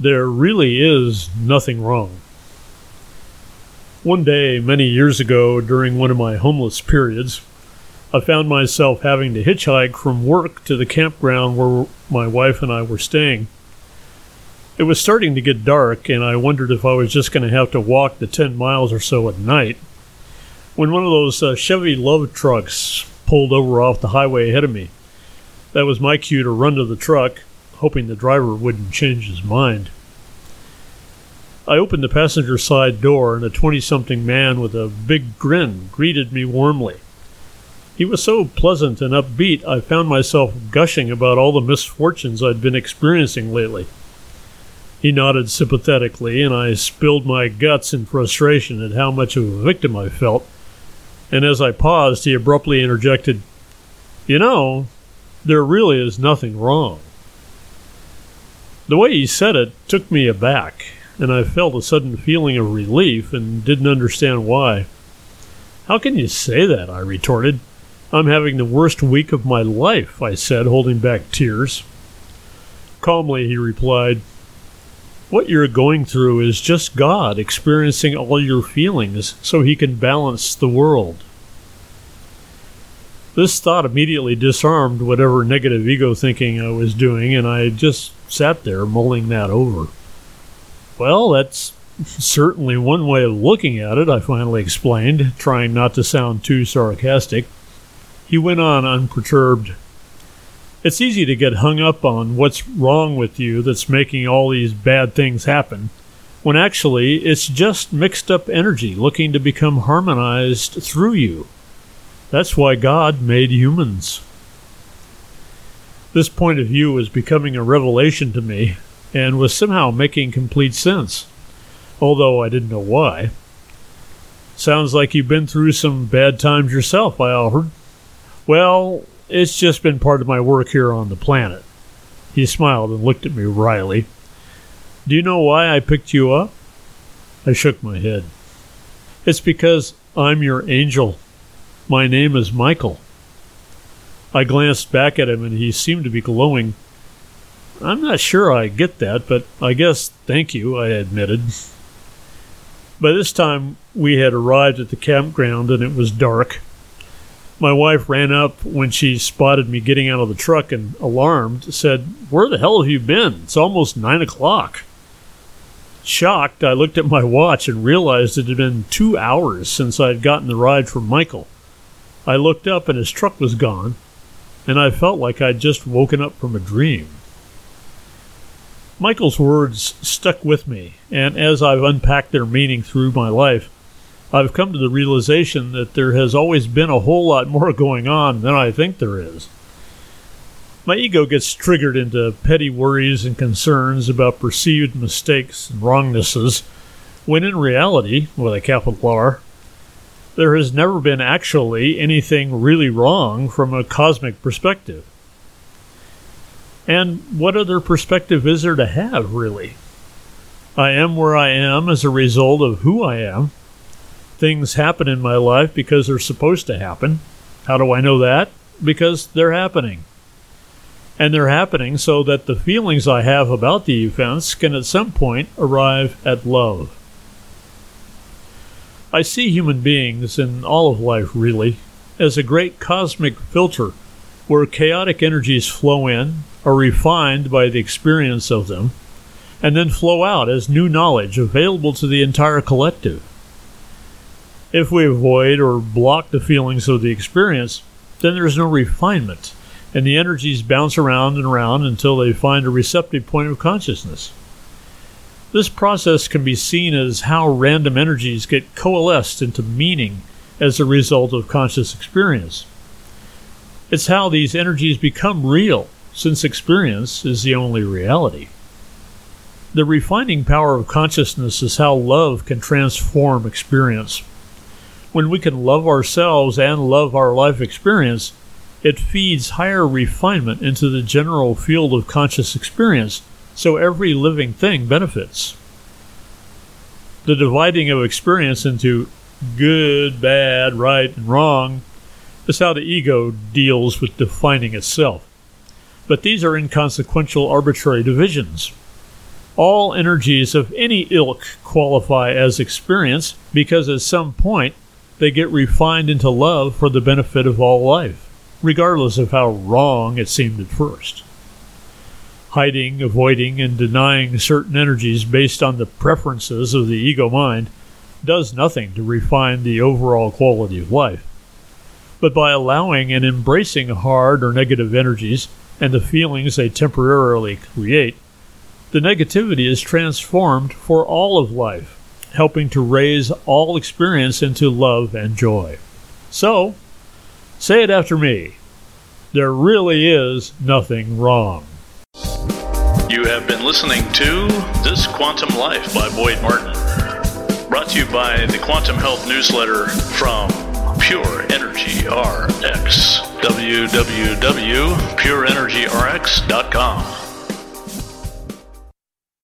there really is nothing wrong. One day, many years ago, during one of my homeless periods, I found myself having to hitchhike from work to the campground where my wife and I were staying. It was starting to get dark, and I wondered if I was just going to have to walk the 10 miles or so at night. When one of those uh, Chevy LUV trucks pulled over off the highway ahead of me, that was my cue to run to the truck, hoping the driver wouldn't change his mind. I opened the passenger side door, and a 20 something man with a big grin greeted me warmly. He was so pleasant and upbeat, I found myself gushing about all the misfortunes I'd been experiencing lately. He nodded sympathetically, and I spilled my guts in frustration at how much of a victim I felt. And as I paused, he abruptly interjected, You know, there really is nothing wrong. The way he said it took me aback, and I felt a sudden feeling of relief and didn't understand why. How can you say that? I retorted. I'm having the worst week of my life, I said, holding back tears. Calmly, he replied, What you're going through is just God experiencing all your feelings so he can balance the world. This thought immediately disarmed whatever negative ego thinking I was doing, and I just sat there mulling that over. Well, that's certainly one way of looking at it, I finally explained, trying not to sound too sarcastic. He went on unperturbed. It's easy to get hung up on what's wrong with you that's making all these bad things happen, when actually it's just mixed up energy looking to become harmonized through you. That's why God made humans. This point of view was becoming a revelation to me and was somehow making complete sense, although I didn't know why. Sounds like you've been through some bad times yourself, I offered. Well, it's just been part of my work here on the planet. He smiled and looked at me wryly. Do you know why I picked you up? I shook my head. It's because I'm your angel. My name is Michael. I glanced back at him and he seemed to be glowing. I'm not sure I get that, but I guess thank you, I admitted. By this time, we had arrived at the campground and it was dark. My wife ran up when she spotted me getting out of the truck and, alarmed, said, Where the hell have you been? It's almost nine o'clock. Shocked, I looked at my watch and realized it had been two hours since I had gotten the ride from Michael. I looked up and his truck was gone, and I felt like I'd just woken up from a dream. Michael's words stuck with me, and as I've unpacked their meaning through my life, I've come to the realization that there has always been a whole lot more going on than I think there is. My ego gets triggered into petty worries and concerns about perceived mistakes and wrongnesses, when in reality, with a capital R, there has never been actually anything really wrong from a cosmic perspective. And what other perspective is there to have, really? I am where I am as a result of who I am. Things happen in my life because they're supposed to happen. How do I know that? Because they're happening. And they're happening so that the feelings I have about the events can at some point arrive at love. I see human beings and all of life, really, as a great cosmic filter where chaotic energies flow in, are refined by the experience of them, and then flow out as new knowledge available to the entire collective. If we avoid or block the feelings of the experience, then there's no refinement, and the energies bounce around and around until they find a receptive point of consciousness. This process can be seen as how random energies get coalesced into meaning as a result of conscious experience. It's how these energies become real, since experience is the only reality. The refining power of consciousness is how love can transform experience. When we can love ourselves and love our life experience, it feeds higher refinement into the general field of conscious experience so every living thing benefits. The dividing of experience into good, bad, right, and wrong is how the ego deals with defining itself. But these are inconsequential, arbitrary divisions. All energies of any ilk qualify as experience because at some point they get refined into love for the benefit of all life, regardless of how wrong it seemed at first. Hiding, avoiding, and denying certain energies based on the preferences of the ego mind does nothing to refine the overall quality of life. But by allowing and embracing hard or negative energies and the feelings they temporarily create, the negativity is transformed for all of life, helping to raise all experience into love and joy. So, say it after me there really is nothing wrong. You have been listening to This Quantum Life by Boyd Martin. Brought to you by the Quantum Health Newsletter from Pure Energy RX. www.pureenergyrx.com.